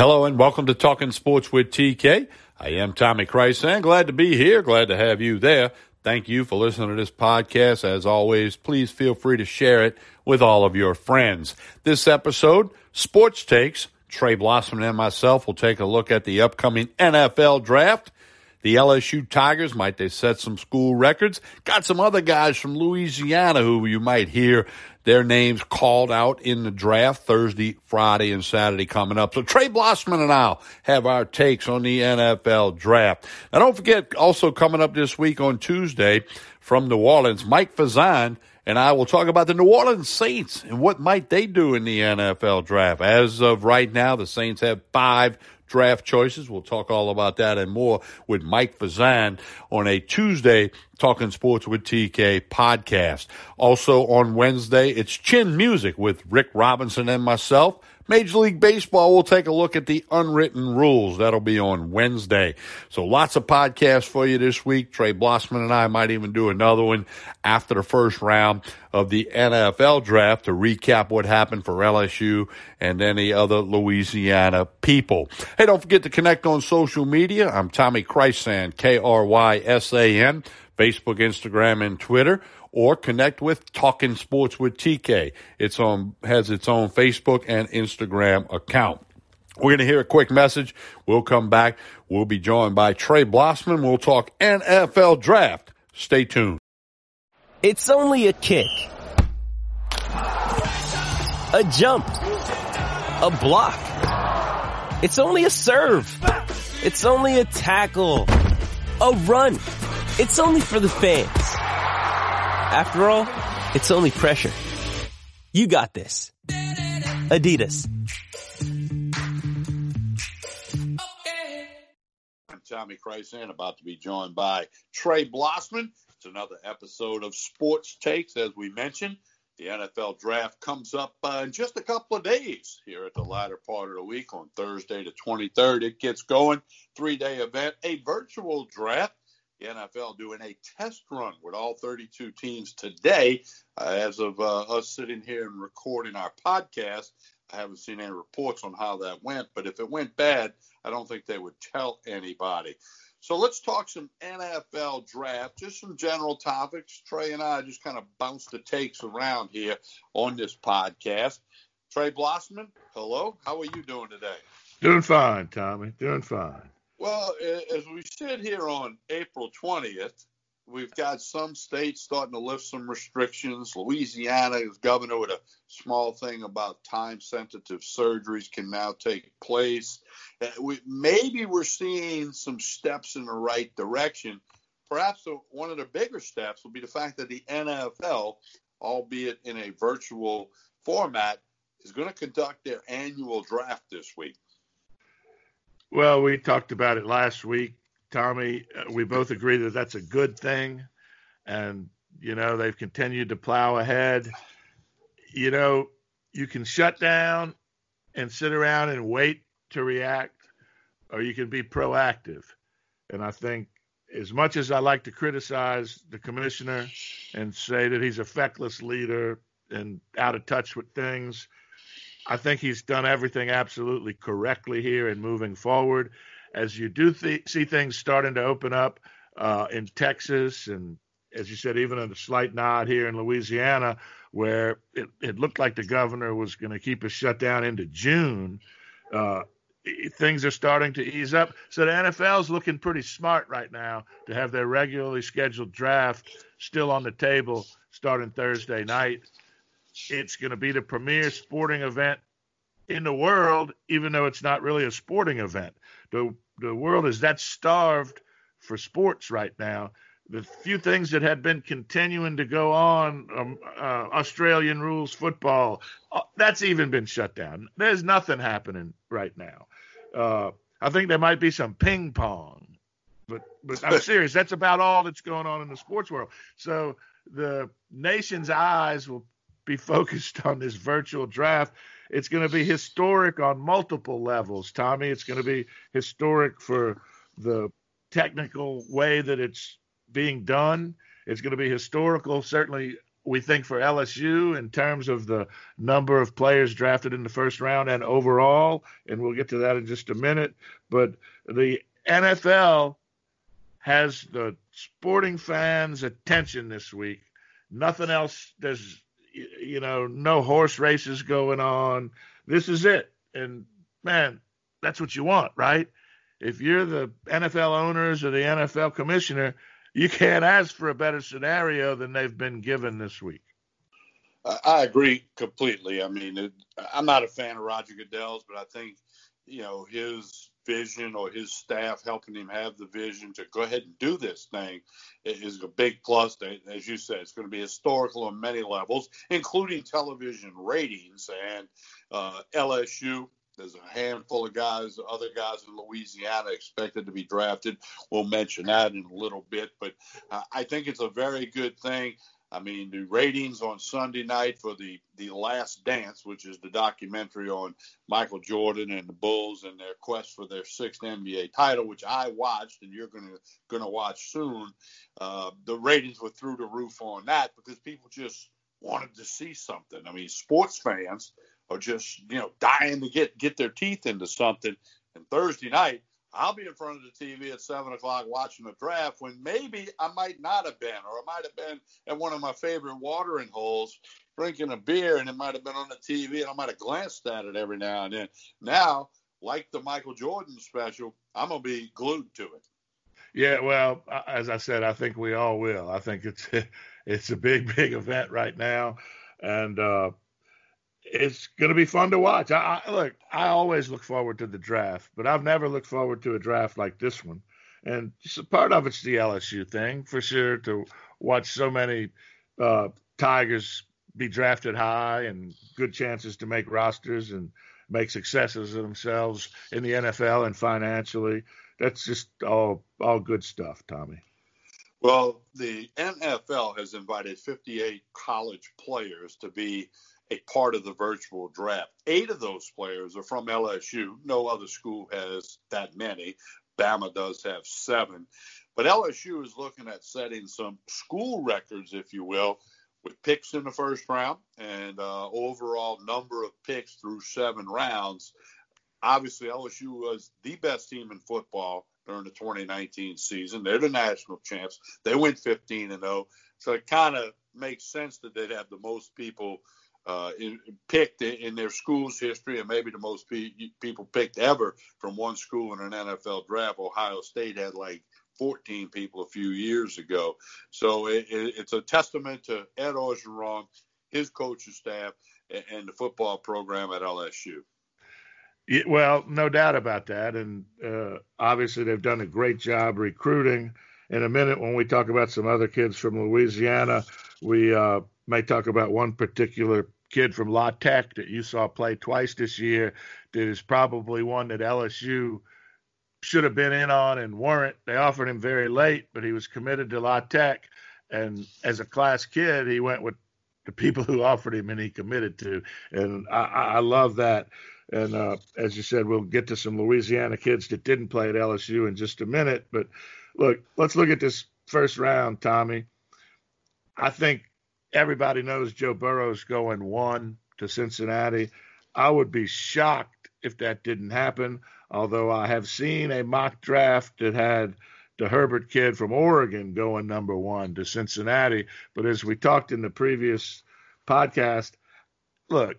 Hello and welcome to Talking Sports with TK. I am Tommy Krysan. Glad to be here. Glad to have you there. Thank you for listening to this podcast. As always, please feel free to share it with all of your friends. This episode, Sports Takes, Trey Blossman and myself will take a look at the upcoming NFL draft. The LSU Tigers, might they set some school records? Got some other guys from Louisiana who you might hear their names called out in the draft Thursday, Friday, and Saturday coming up. So Trey Blossman and I'll have our takes on the NFL draft. Now don't forget, also coming up this week on Tuesday from New Orleans, Mike Fazan and I will talk about the New Orleans Saints and what might they do in the NFL draft. As of right now, the Saints have five draft choices. We'll talk all about that and more with Mike Fazan on a Tuesday Talking Sports with TK podcast. Also on Wednesday, it's Chin Music with Rick Robinson and myself. Major League Baseball, we'll take a look at the unwritten rules. That'll be on Wednesday. So lots of podcasts for you this week. Trey Blossman and I might even do another one after the first round of the NFL draft to recap what happened for LSU and any other Louisiana people. Hey, don't forget to connect on social media. I'm Tommy Krysan, K-R-Y-S-A-N, Facebook, Instagram, and Twitter or connect with Talking Sports with TK. It's on, has its own Facebook and Instagram account. We're going to hear a quick message. We'll come back. We'll be joined by Trey Blossman. We'll talk NFL draft. Stay tuned. It's only a kick, a jump, a block. It's only a serve. It's only a tackle, a run. It's only for the fans. After all, it's only pressure. You got this. Adidas. I'm Tommy Krysan, about to be joined by Trey Blossman. It's another episode of Sports Takes, as we mentioned. The NFL draft comes up uh, in just a couple of days here at the latter part of the week on Thursday, the 23rd. It gets going. Three day event, a virtual draft the NFL doing a test run with all 32 teams today. Uh, as of uh, us sitting here and recording our podcast, I haven't seen any reports on how that went, but if it went bad, I don't think they would tell anybody. So let's talk some NFL draft, just some general topics. Trey and I just kind of bounce the takes around here on this podcast. Trey Blossman, hello. How are you doing today? Doing fine, Tommy. Doing fine. Well, as we sit here on April 20th, we've got some states starting to lift some restrictions. Louisiana is governor with a small thing about time sensitive surgeries can now take place. Uh, maybe we're seeing some steps in the right direction. Perhaps one of the bigger steps will be the fact that the NFL, albeit in a virtual format, is going to conduct their annual draft this week. Well, we talked about it last week, Tommy. Uh, we both agree that that's a good thing. And, you know, they've continued to plow ahead. You know, you can shut down and sit around and wait to react, or you can be proactive. And I think, as much as I like to criticize the commissioner and say that he's a feckless leader and out of touch with things, I think he's done everything absolutely correctly here and moving forward. As you do th- see things starting to open up uh, in Texas, and as you said, even a slight nod here in Louisiana, where it, it looked like the governor was going to keep us shut down into June. Uh, things are starting to ease up. So the NFL is looking pretty smart right now to have their regularly scheduled draft still on the table starting Thursday night it's going to be the premier sporting event in the world, even though it's not really a sporting event. The the world is that starved for sports right now. The few things that had been continuing to go on, um, uh, Australian rules football, uh, that's even been shut down. There's nothing happening right now. Uh, I think there might be some ping pong, but but I'm serious. That's about all that's going on in the sports world. So the nation's eyes will be focused on this virtual draft. It's going to be historic on multiple levels, Tommy. It's going to be historic for the technical way that it's being done. It's going to be historical, certainly we think for LSU in terms of the number of players drafted in the first round and overall, and we'll get to that in just a minute. But the NFL has the sporting fans' attention this week. Nothing else. There's, you know, no horse races going on. This is it. And man, that's what you want, right? If you're the NFL owners or the NFL commissioner, you can't ask for a better scenario than they've been given this week. I agree completely. I mean, it, I'm not a fan of Roger Goodell's, but I think you know his vision or his staff helping him have the vision to go ahead and do this thing is a big plus. As you said, it's going to be historical on many levels, including television ratings and uh, LSU there's a handful of guys, other guys in Louisiana expected to be drafted. We'll mention that in a little bit, but uh, I think it's a very good thing. I mean, the ratings on Sunday night for the the Last Dance, which is the documentary on Michael Jordan and the Bulls and their quest for their sixth NBA title, which I watched and you're gonna gonna watch soon. Uh, the ratings were through the roof on that because people just wanted to see something. I mean, sports fans are just you know dying to get get their teeth into something. And Thursday night, I'll be in front of the TV at seven o'clock watching the draft when maybe I might not have been, or I might have been at one of my favorite watering holes drinking a beer, and it might have been on the TV, and I might have glanced at it every now and then. Now, like the Michael Jordan special, I'm gonna be glued to it. Yeah, well, as I said, I think we all will. I think it's it's a big, big event right now, and uh, it's going to be fun to watch. I, I, look, I always look forward to the draft, but I've never looked forward to a draft like this one. And part of it's the LSU thing for sure to watch so many uh, Tigers be drafted high and good chances to make rosters and make successes of themselves in the NFL and financially. That's just all all good stuff, Tommy. Well, the NFL has invited 58 college players to be a part of the virtual draft. Eight of those players are from LSU. No other school has that many. Bama does have seven. But LSU is looking at setting some school records, if you will, with picks in the first round and uh, overall number of picks through seven rounds. Obviously, LSU was the best team in football during the 2019 season. They're the national champs. They went 15 and 0. So it kind of makes sense that they'd have the most people uh, in, picked in their school's history, and maybe the most pe- people picked ever from one school in an NFL draft. Ohio State had like 14 people a few years ago. So it, it, it's a testament to Ed Orgeron, his coaching staff, and, and the football program at LSU. Well, no doubt about that. And uh, obviously, they've done a great job recruiting. In a minute, when we talk about some other kids from Louisiana, we uh, may talk about one particular kid from La Tech that you saw play twice this year that is probably one that LSU should have been in on and weren't. They offered him very late, but he was committed to La Tech. And as a class kid, he went with the people who offered him and he committed to. And I, I love that. And uh, as you said, we'll get to some Louisiana kids that didn't play at LSU in just a minute. But look, let's look at this first round, Tommy. I think everybody knows Joe Burrow's going one to Cincinnati. I would be shocked if that didn't happen, although I have seen a mock draft that had the Herbert kid from Oregon going number one to Cincinnati. But as we talked in the previous podcast, look,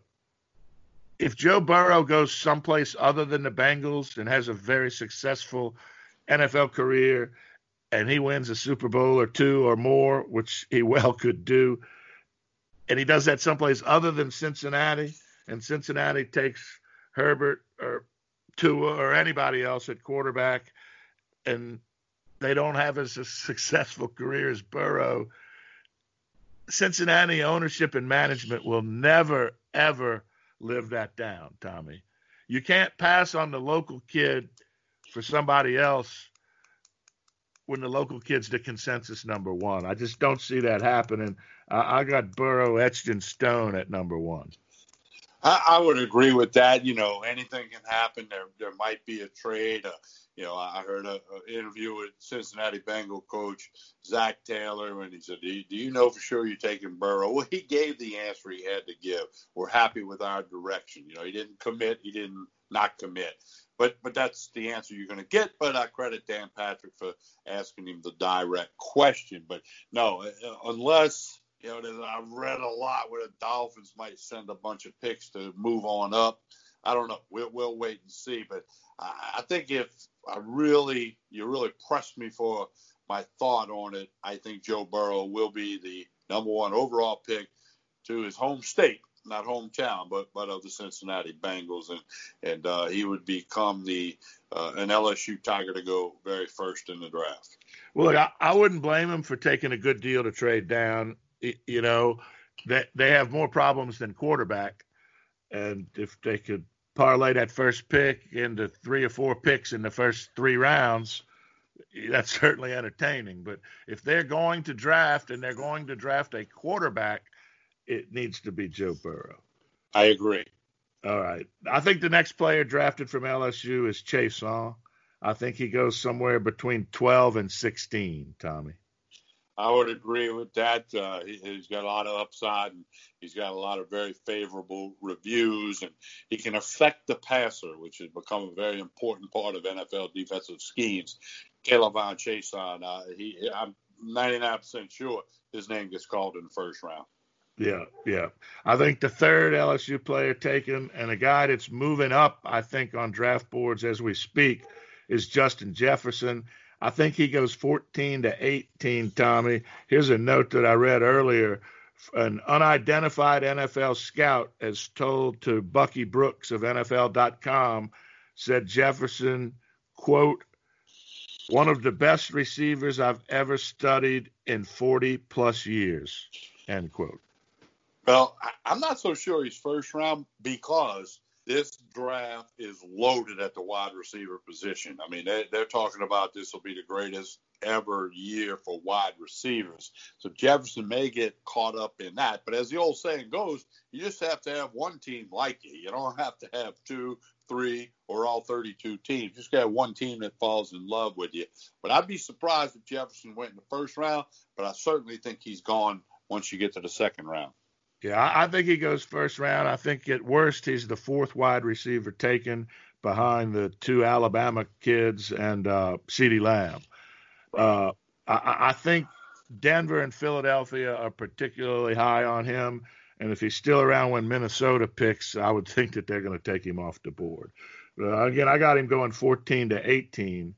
if Joe Burrow goes someplace other than the Bengals and has a very successful NFL career and he wins a Super Bowl or two or more, which he well could do, and he does that someplace other than Cincinnati, and Cincinnati takes Herbert or Tua or anybody else at quarterback, and they don't have as a successful career as Burrow. Cincinnati ownership and management will never, ever live that down, Tommy. You can't pass on the local kid for somebody else when the local kid's the consensus number one. I just don't see that happening. I got Burrow etched in stone at number one. I, I, would agree with that. You know, anything can happen. There, there might be a trade. Uh, you know, I heard an interview with Cincinnati Bengal coach Zac Taylor, and he said, do you, "Do you know for sure you're taking Burrow?" Well, he gave the answer he had to give. We're happy with our direction. You know, he didn't commit. He didn't not commit. But but that's the answer you're going to get. But I credit Dan Patrick for asking him the direct question. But no, uh, unless you know, I've read a lot where the Dolphins might send a bunch of picks to move on up. I don't know. We'll, we'll wait and see. But I think if I really, you really pressed me for my thought on it, I think Joe Burrow will be the number one overall pick to his home state, not hometown, but but of the Cincinnati Bengals, and and uh, he would become the uh, an LSU Tiger to go very first in the draft. Well, look, I, I wouldn't blame him for taking a good deal to trade down. You know, that they, they have more problems than quarterback, and if they could parlay that first pick into three or four picks in the first three rounds, that's certainly entertaining. But if they're going to draft and they're going to draft a quarterback, it needs to be Joe Burrow. I agree. All right. I think the next player drafted from LSU is Chase Chaisson. I think he goes somewhere between 12 and 16, Tommy. I would agree with that. Uh, he, has got a lot of upside, and he's got a lot of very favorable reviews, and he can affect the passer, which has become a very important part of NFL defensive schemes. K'Lavon Chaisson, uh, he, I'm 99% sure his name gets called in the first round. Yeah, yeah. I think the third LSU player taken and a guy that's moving up, I think, on draft boards as we speak, is Justin Jefferson. I think he goes 14 to 18, Tommy. Here's a note that I read earlier. An unidentified NFL scout as told to Bucky Brooks of NFL.com said Jefferson, quote, one of the best receivers I've ever studied in 40 plus years, end quote. Well, I'm not so sure he's first round because this draft is loaded at the wide receiver position. I mean, they, they're talking about this will be the greatest ever year for wide receivers. So Jefferson may get caught up in that. But as the old saying goes, you just have to have one team like you. You don't have to have two, three, or all 32 teams. Just got one team that falls in love with you. But I'd be surprised if Jefferson went in the first round, but I certainly think he's gone once you get to the second round. Yeah, I think he goes first round. I think at worst he's the fourth wide receiver taken behind the two Alabama kids and uh, CeeDee Lamb. Uh, I, I think Denver and Philadelphia are particularly high on him. And if he's still around when Minnesota picks, I would think that they're going to take him off the board. Uh, again, I got him going 14 to 18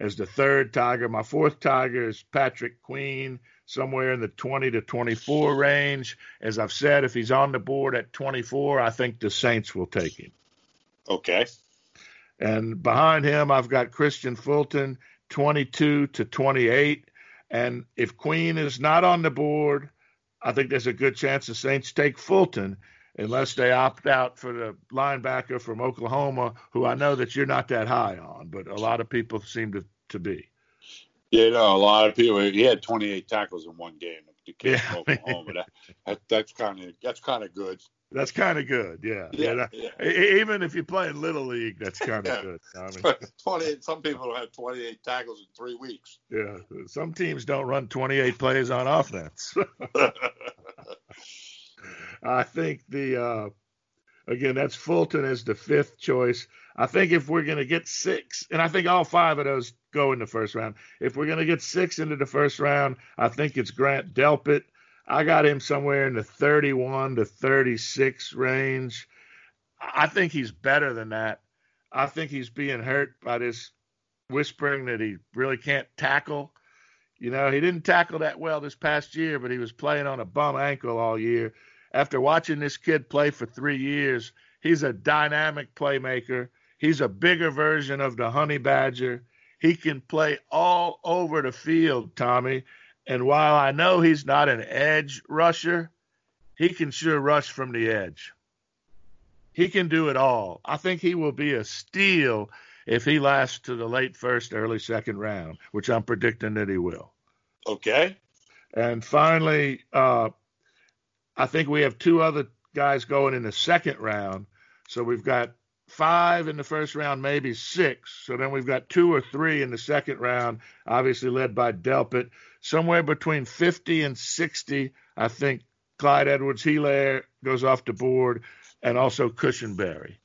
as the third Tiger. My fourth Tiger is Patrick Queen somewhere in the 20 to 24 range. As I've said, if he's on the board at 24, I think the Saints will take him. Okay. And behind him, I've got Kristian Fulton, 22 to 28. And if Queen is not on the board, I think there's a good chance the Saints take Fulton unless they opt out for the linebacker from Oklahoma, who I know that you're not that high on, but a lot of people seem to, to be. Yeah, you know, a lot of people. He had 28 tackles in one game. Yeah. Oklahoma. that, that, that's kind of that's kind of good. That's kind of good. Yeah. Yeah, yeah. yeah. Even if you play in little league, that's kind of good. I mean, 28. Some people have 28 tackles in three weeks. Yeah. Some teams don't run 28 plays on offense. I think the uh, again that's Fulton as the fifth choice. I think if we're going to get six, and I think all five of those go in the first round. If we're going to get six into the first round, I think it's Grant Delpit. I got him somewhere in the 31 to 36 range. I think he's better than that. I think he's being hurt by this whispering that he really can't tackle. You know, he didn't tackle that well this past year, but he was playing on a bum ankle all year. After watching this kid play for three years, he's a dynamic playmaker. He's a bigger version of the Honey Badger. He can play all over the field, Tommy. And while I know he's not an edge rusher, he can sure rush from the edge. He can do it all. I think he will be a steal if he lasts to the late first, early second round, which I'm predicting that he will. Okay. And finally, uh, I think we have two other guys going in the second round. So we've got five in the first round, maybe six. So then we've got two or three in the second round, obviously led by Delpit. Somewhere between 50 and 60, I think Clyde Edwards Helaire goes off the board, and also Cushenberry.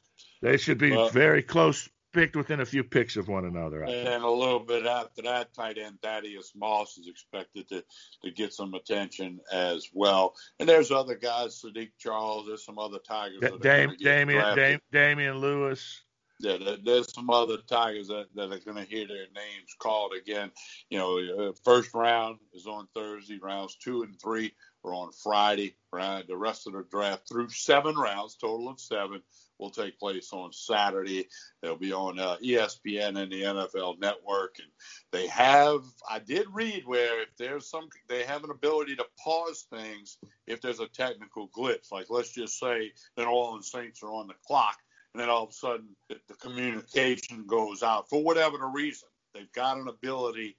They should be well, very close picked within a few picks of one another. And a little bit after that, tight end Thaddeus Moss is expected to, to get some attention as well. And there's other guys, Saahdiq Charles. There's some other Tigers. Da- Dam- Damien, Dam- Damien Lewis. Yeah, there's some other Tigers that, that are going to hear their names called again. You know, uh, first round is on Thursday. Rounds two and three are on Friday. Right? The rest of the draft through seven rounds, total of seven, will take place on Saturday. They'll be on uh, ESPN and the NFL Network, and they have. I did read where if there's some, they have an ability to pause things if there's a technical glitch. Like let's just say that all the Saints are on the clock, and then all of a sudden the, communication goes out for whatever the reason. They've got an ability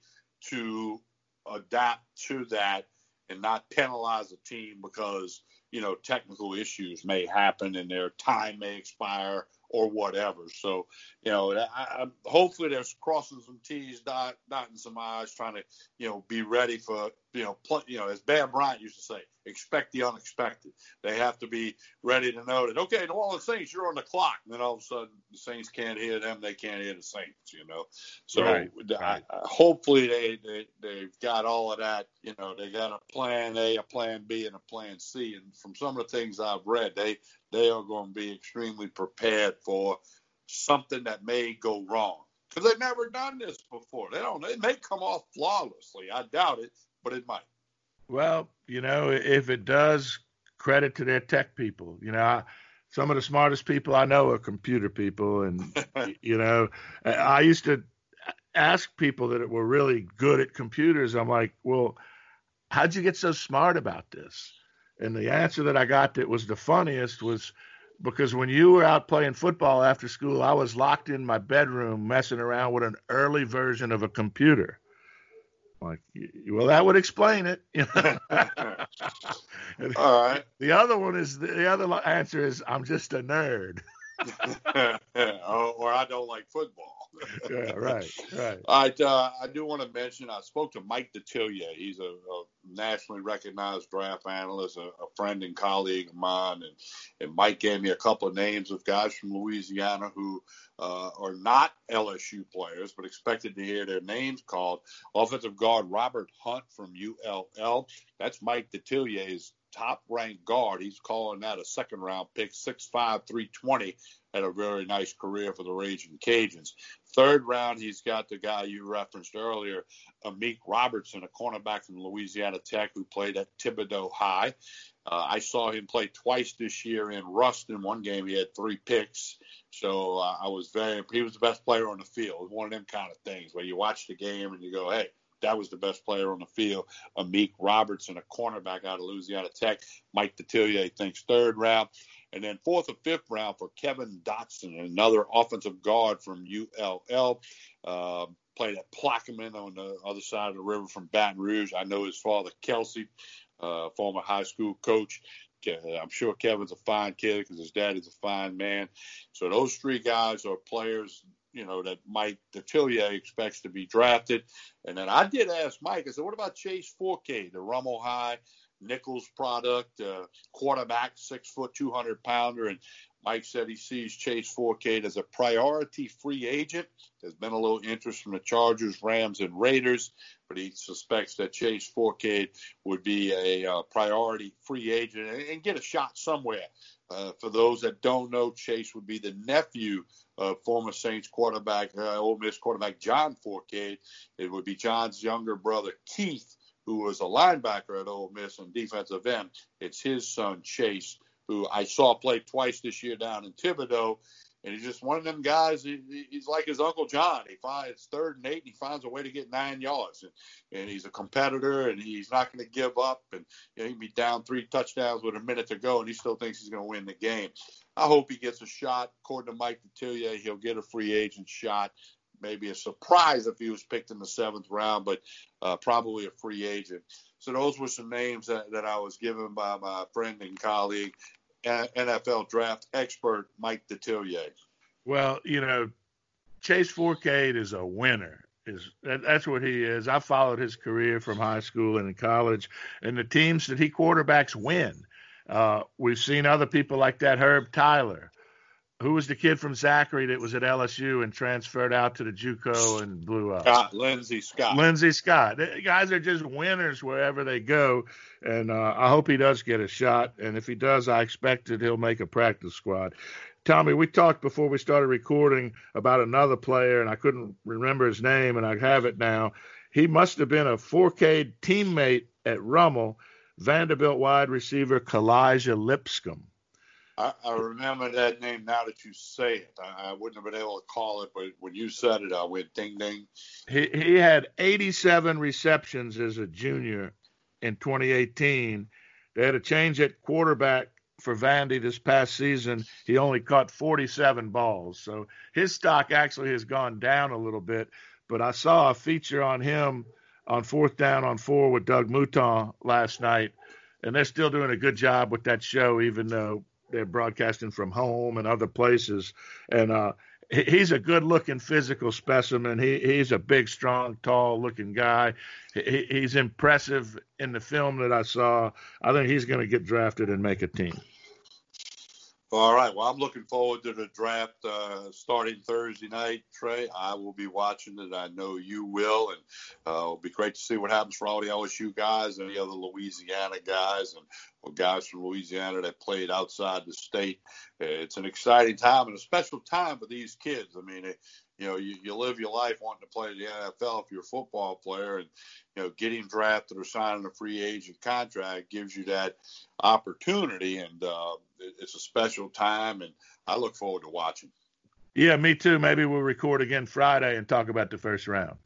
to adapt to that and not penalize a team because you know technical issues may happen and their time may expire or whatever. So, you know, I, I, hopefully there's crossing some T's, dot, dotting some I's, trying to, you know, be ready for, you know, pl- you know, as Bear Bryant used to say, expect the unexpected. They have to be ready to know that, okay, New Orleans Saints, you're on the clock. And then all of a sudden the Saints can't hear them, they can't hear the Saints, you know. So right, right. I, hopefully they, they, they've got all of that, you know, they got a plan A, a plan B, and a plan C. And from some of the things I've read, they, they are going to be extremely prepared for something that may go wrong because they've never done this before. They don't. It may come off flawlessly. I doubt it, but it might. Well, you know, if it does, credit to their tech people. You know, I, some of the smartest people I know are computer people, and you know, I used to ask people that were really good at computers. I'm like, well, how'd you get so smart about this? And the answer that I got that was the funniest was because when you were out playing football after school, I was locked in my bedroom messing around with an early version of a computer. Like, well, that would explain it. All right. The other one is the other answer is I'm just a nerd. or I don't like football. yeah, right, right. All right. Uh, I do want to mention I spoke to Mike Detillier. He's a, a nationally recognized draft analyst, a, a, friend and colleague of mine, and, and Mike gave me a couple of names of guys from Louisiana who uh, are not LSU players, but expected to hear their names called. Offensive guard Robert Hunt from ULL. That's Mike Detillier's top ranked guard. He's calling that a second round pick, 6'5, 320. Had a very nice career for the Raging Cajuns. Third round, he's got the guy you referenced earlier, Amik Robertson, a cornerback from Louisiana Tech who played at Thibodaux High. Uh, I saw him play twice this year in Ruston. One game he had three picks. So uh, I was very, he was the best player on the field. One of them kind of things where you watch the game and you go, hey, that was the best player on the field. Amik Robertson, a cornerback out of Louisiana Tech. Mike Detillier thinks third round. And then fourth or fifth round for Kevin Dotson, another offensive guard from ULL. Uh, played at Plaquemine on the other side of the river from Baton Rouge. I know his father, Kelsey, uh, former high school coach. I'm sure Kevin's a fine kid because his dad is a fine man. So those three guys are players you know, that Mike Detillier expects to be drafted. And then I did ask Mike, I said, what about Chase Fourcade, the Rummel High Nichols product, uh, quarterback, six foot, 200 pounder? And Mike said he sees Chase Fourcade as a priority free agent. There's been a little interest from the Chargers, Rams, and Raiders, but he suspects that Chase Fourcade would be a uh, priority free agent and, and, get a shot somewhere. Uh, for those that don't know, Chase would be the nephew of former Saints quarterback, uh, Ole Miss quarterback John Fourcade. It would be John's younger brother Keith, who was a linebacker at Ole Miss and defensive end. It's his son Chase, who I saw play twice this year down in Thibodaux. And he's just one of them guys. He, he's like his uncle John. He finds third and eight, and he finds a way to get nine yards. And, and he's a competitor, and he's not going to give up. And you know, he can be down three touchdowns with a minute to go, and he still thinks he's going to win the game. I hope he gets a shot. According to Mike Detillier, he'll get a free agent shot. Maybe a surprise if he was picked in the seventh round, but uh, probably a free agent. So those were some names that, that I was given by my friend and colleague NFL draft expert Mike Detillier. Well, you know, Chase Fourcade is a winner. Is that, that's what he is. I followed his career from high school and in college, and the teams that he quarterbacks win. Uh, we've seen other people like that. Herb Tyler, who was the kid from Zachary that was at LSU and transferred out to the JUCO and blew up? Scott, Lindsey Scott. Lindsey Scott. The guys are just winners wherever they go, and uh, I hope he does get a shot. And if he does, I expect that he'll make a practice squad. Tommy, we talked before we started recording about another player, and I couldn't remember his name, and I have it now. He must have been a 4K teammate at Rummel, Vanderbilt wide receiver Kalijah Lipscomb. I, I, remember that name now that you say it. I, I, wouldn't have been able to call it, but when you said it, I went ding ding. He he had 87 receptions as a junior in 2018. They had a change at quarterback for Vandy this past season, he only caught 47 balls. So his stock actually has gone down a little bit. But I saw a feature on him on fourth down on four with Doug Mouton last night, and they're still doing a good job with that show, even though they're broadcasting from home and other places. And uh, he's a good looking physical specimen. He, he's a big, strong, tall looking guy. He, he's impressive in the film that I saw. I think he's going to get drafted and make a team. All right. Well, I'm looking forward to the draft uh, starting Thursday night, Trey. I will be watching it. I know you will, and uh, it'll be great to see what happens for all the LSU guys and the other Louisiana guys and well, guys from Louisiana that played outside the state. It's an exciting time and a special time for these kids. I mean, you know, you, you live your life wanting to play in the NFL if you're a football player, and you know, getting drafted or signing a free agent contract gives you that opportunity, and uh, it, it's a special time, and I look forward to watching. Yeah, me too. Maybe we'll record again Friday and talk about the first round.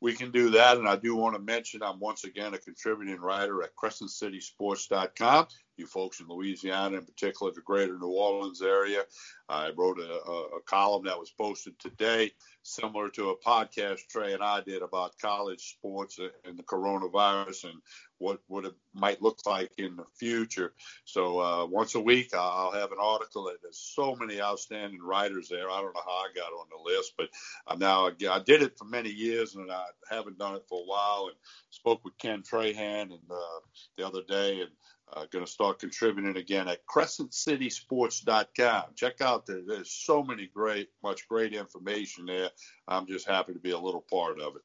We can do that, and I do want to mention I'm once again a contributing writer at CrescentCitySports.com you folks in Louisiana, in particular the greater New Orleans area. I wrote a, a, a, column that was posted today, similar to a podcast Trey and I did about college sports and the coronavirus and what, what it might look like in the future. So uh, once a week, I'll have an article. There's so many outstanding writers there. I don't know how I got on the list, but I'm now I did it for many years and I haven't done it for a while. And spoke with Ken Trahan and uh, the other day and uh, going to start contributing again at crescentcitysports.com. Check out there. There's so many great, much great information there. I'm just happy to be a little part of it.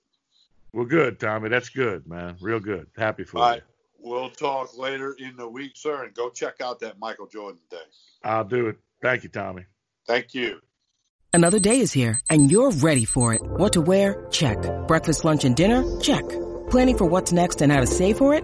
Well, good, Tommy. That's good, man. Real good. Happy for All you. Right. We'll talk later in the week, sir, and go check out that Michael Jordan day. I'll do it. Thank you, Tommy. Thank you. Another day is here, and you're ready for it. What to wear? Check. Breakfast, lunch, and dinner? Check. Planning for what's next and how to save for it?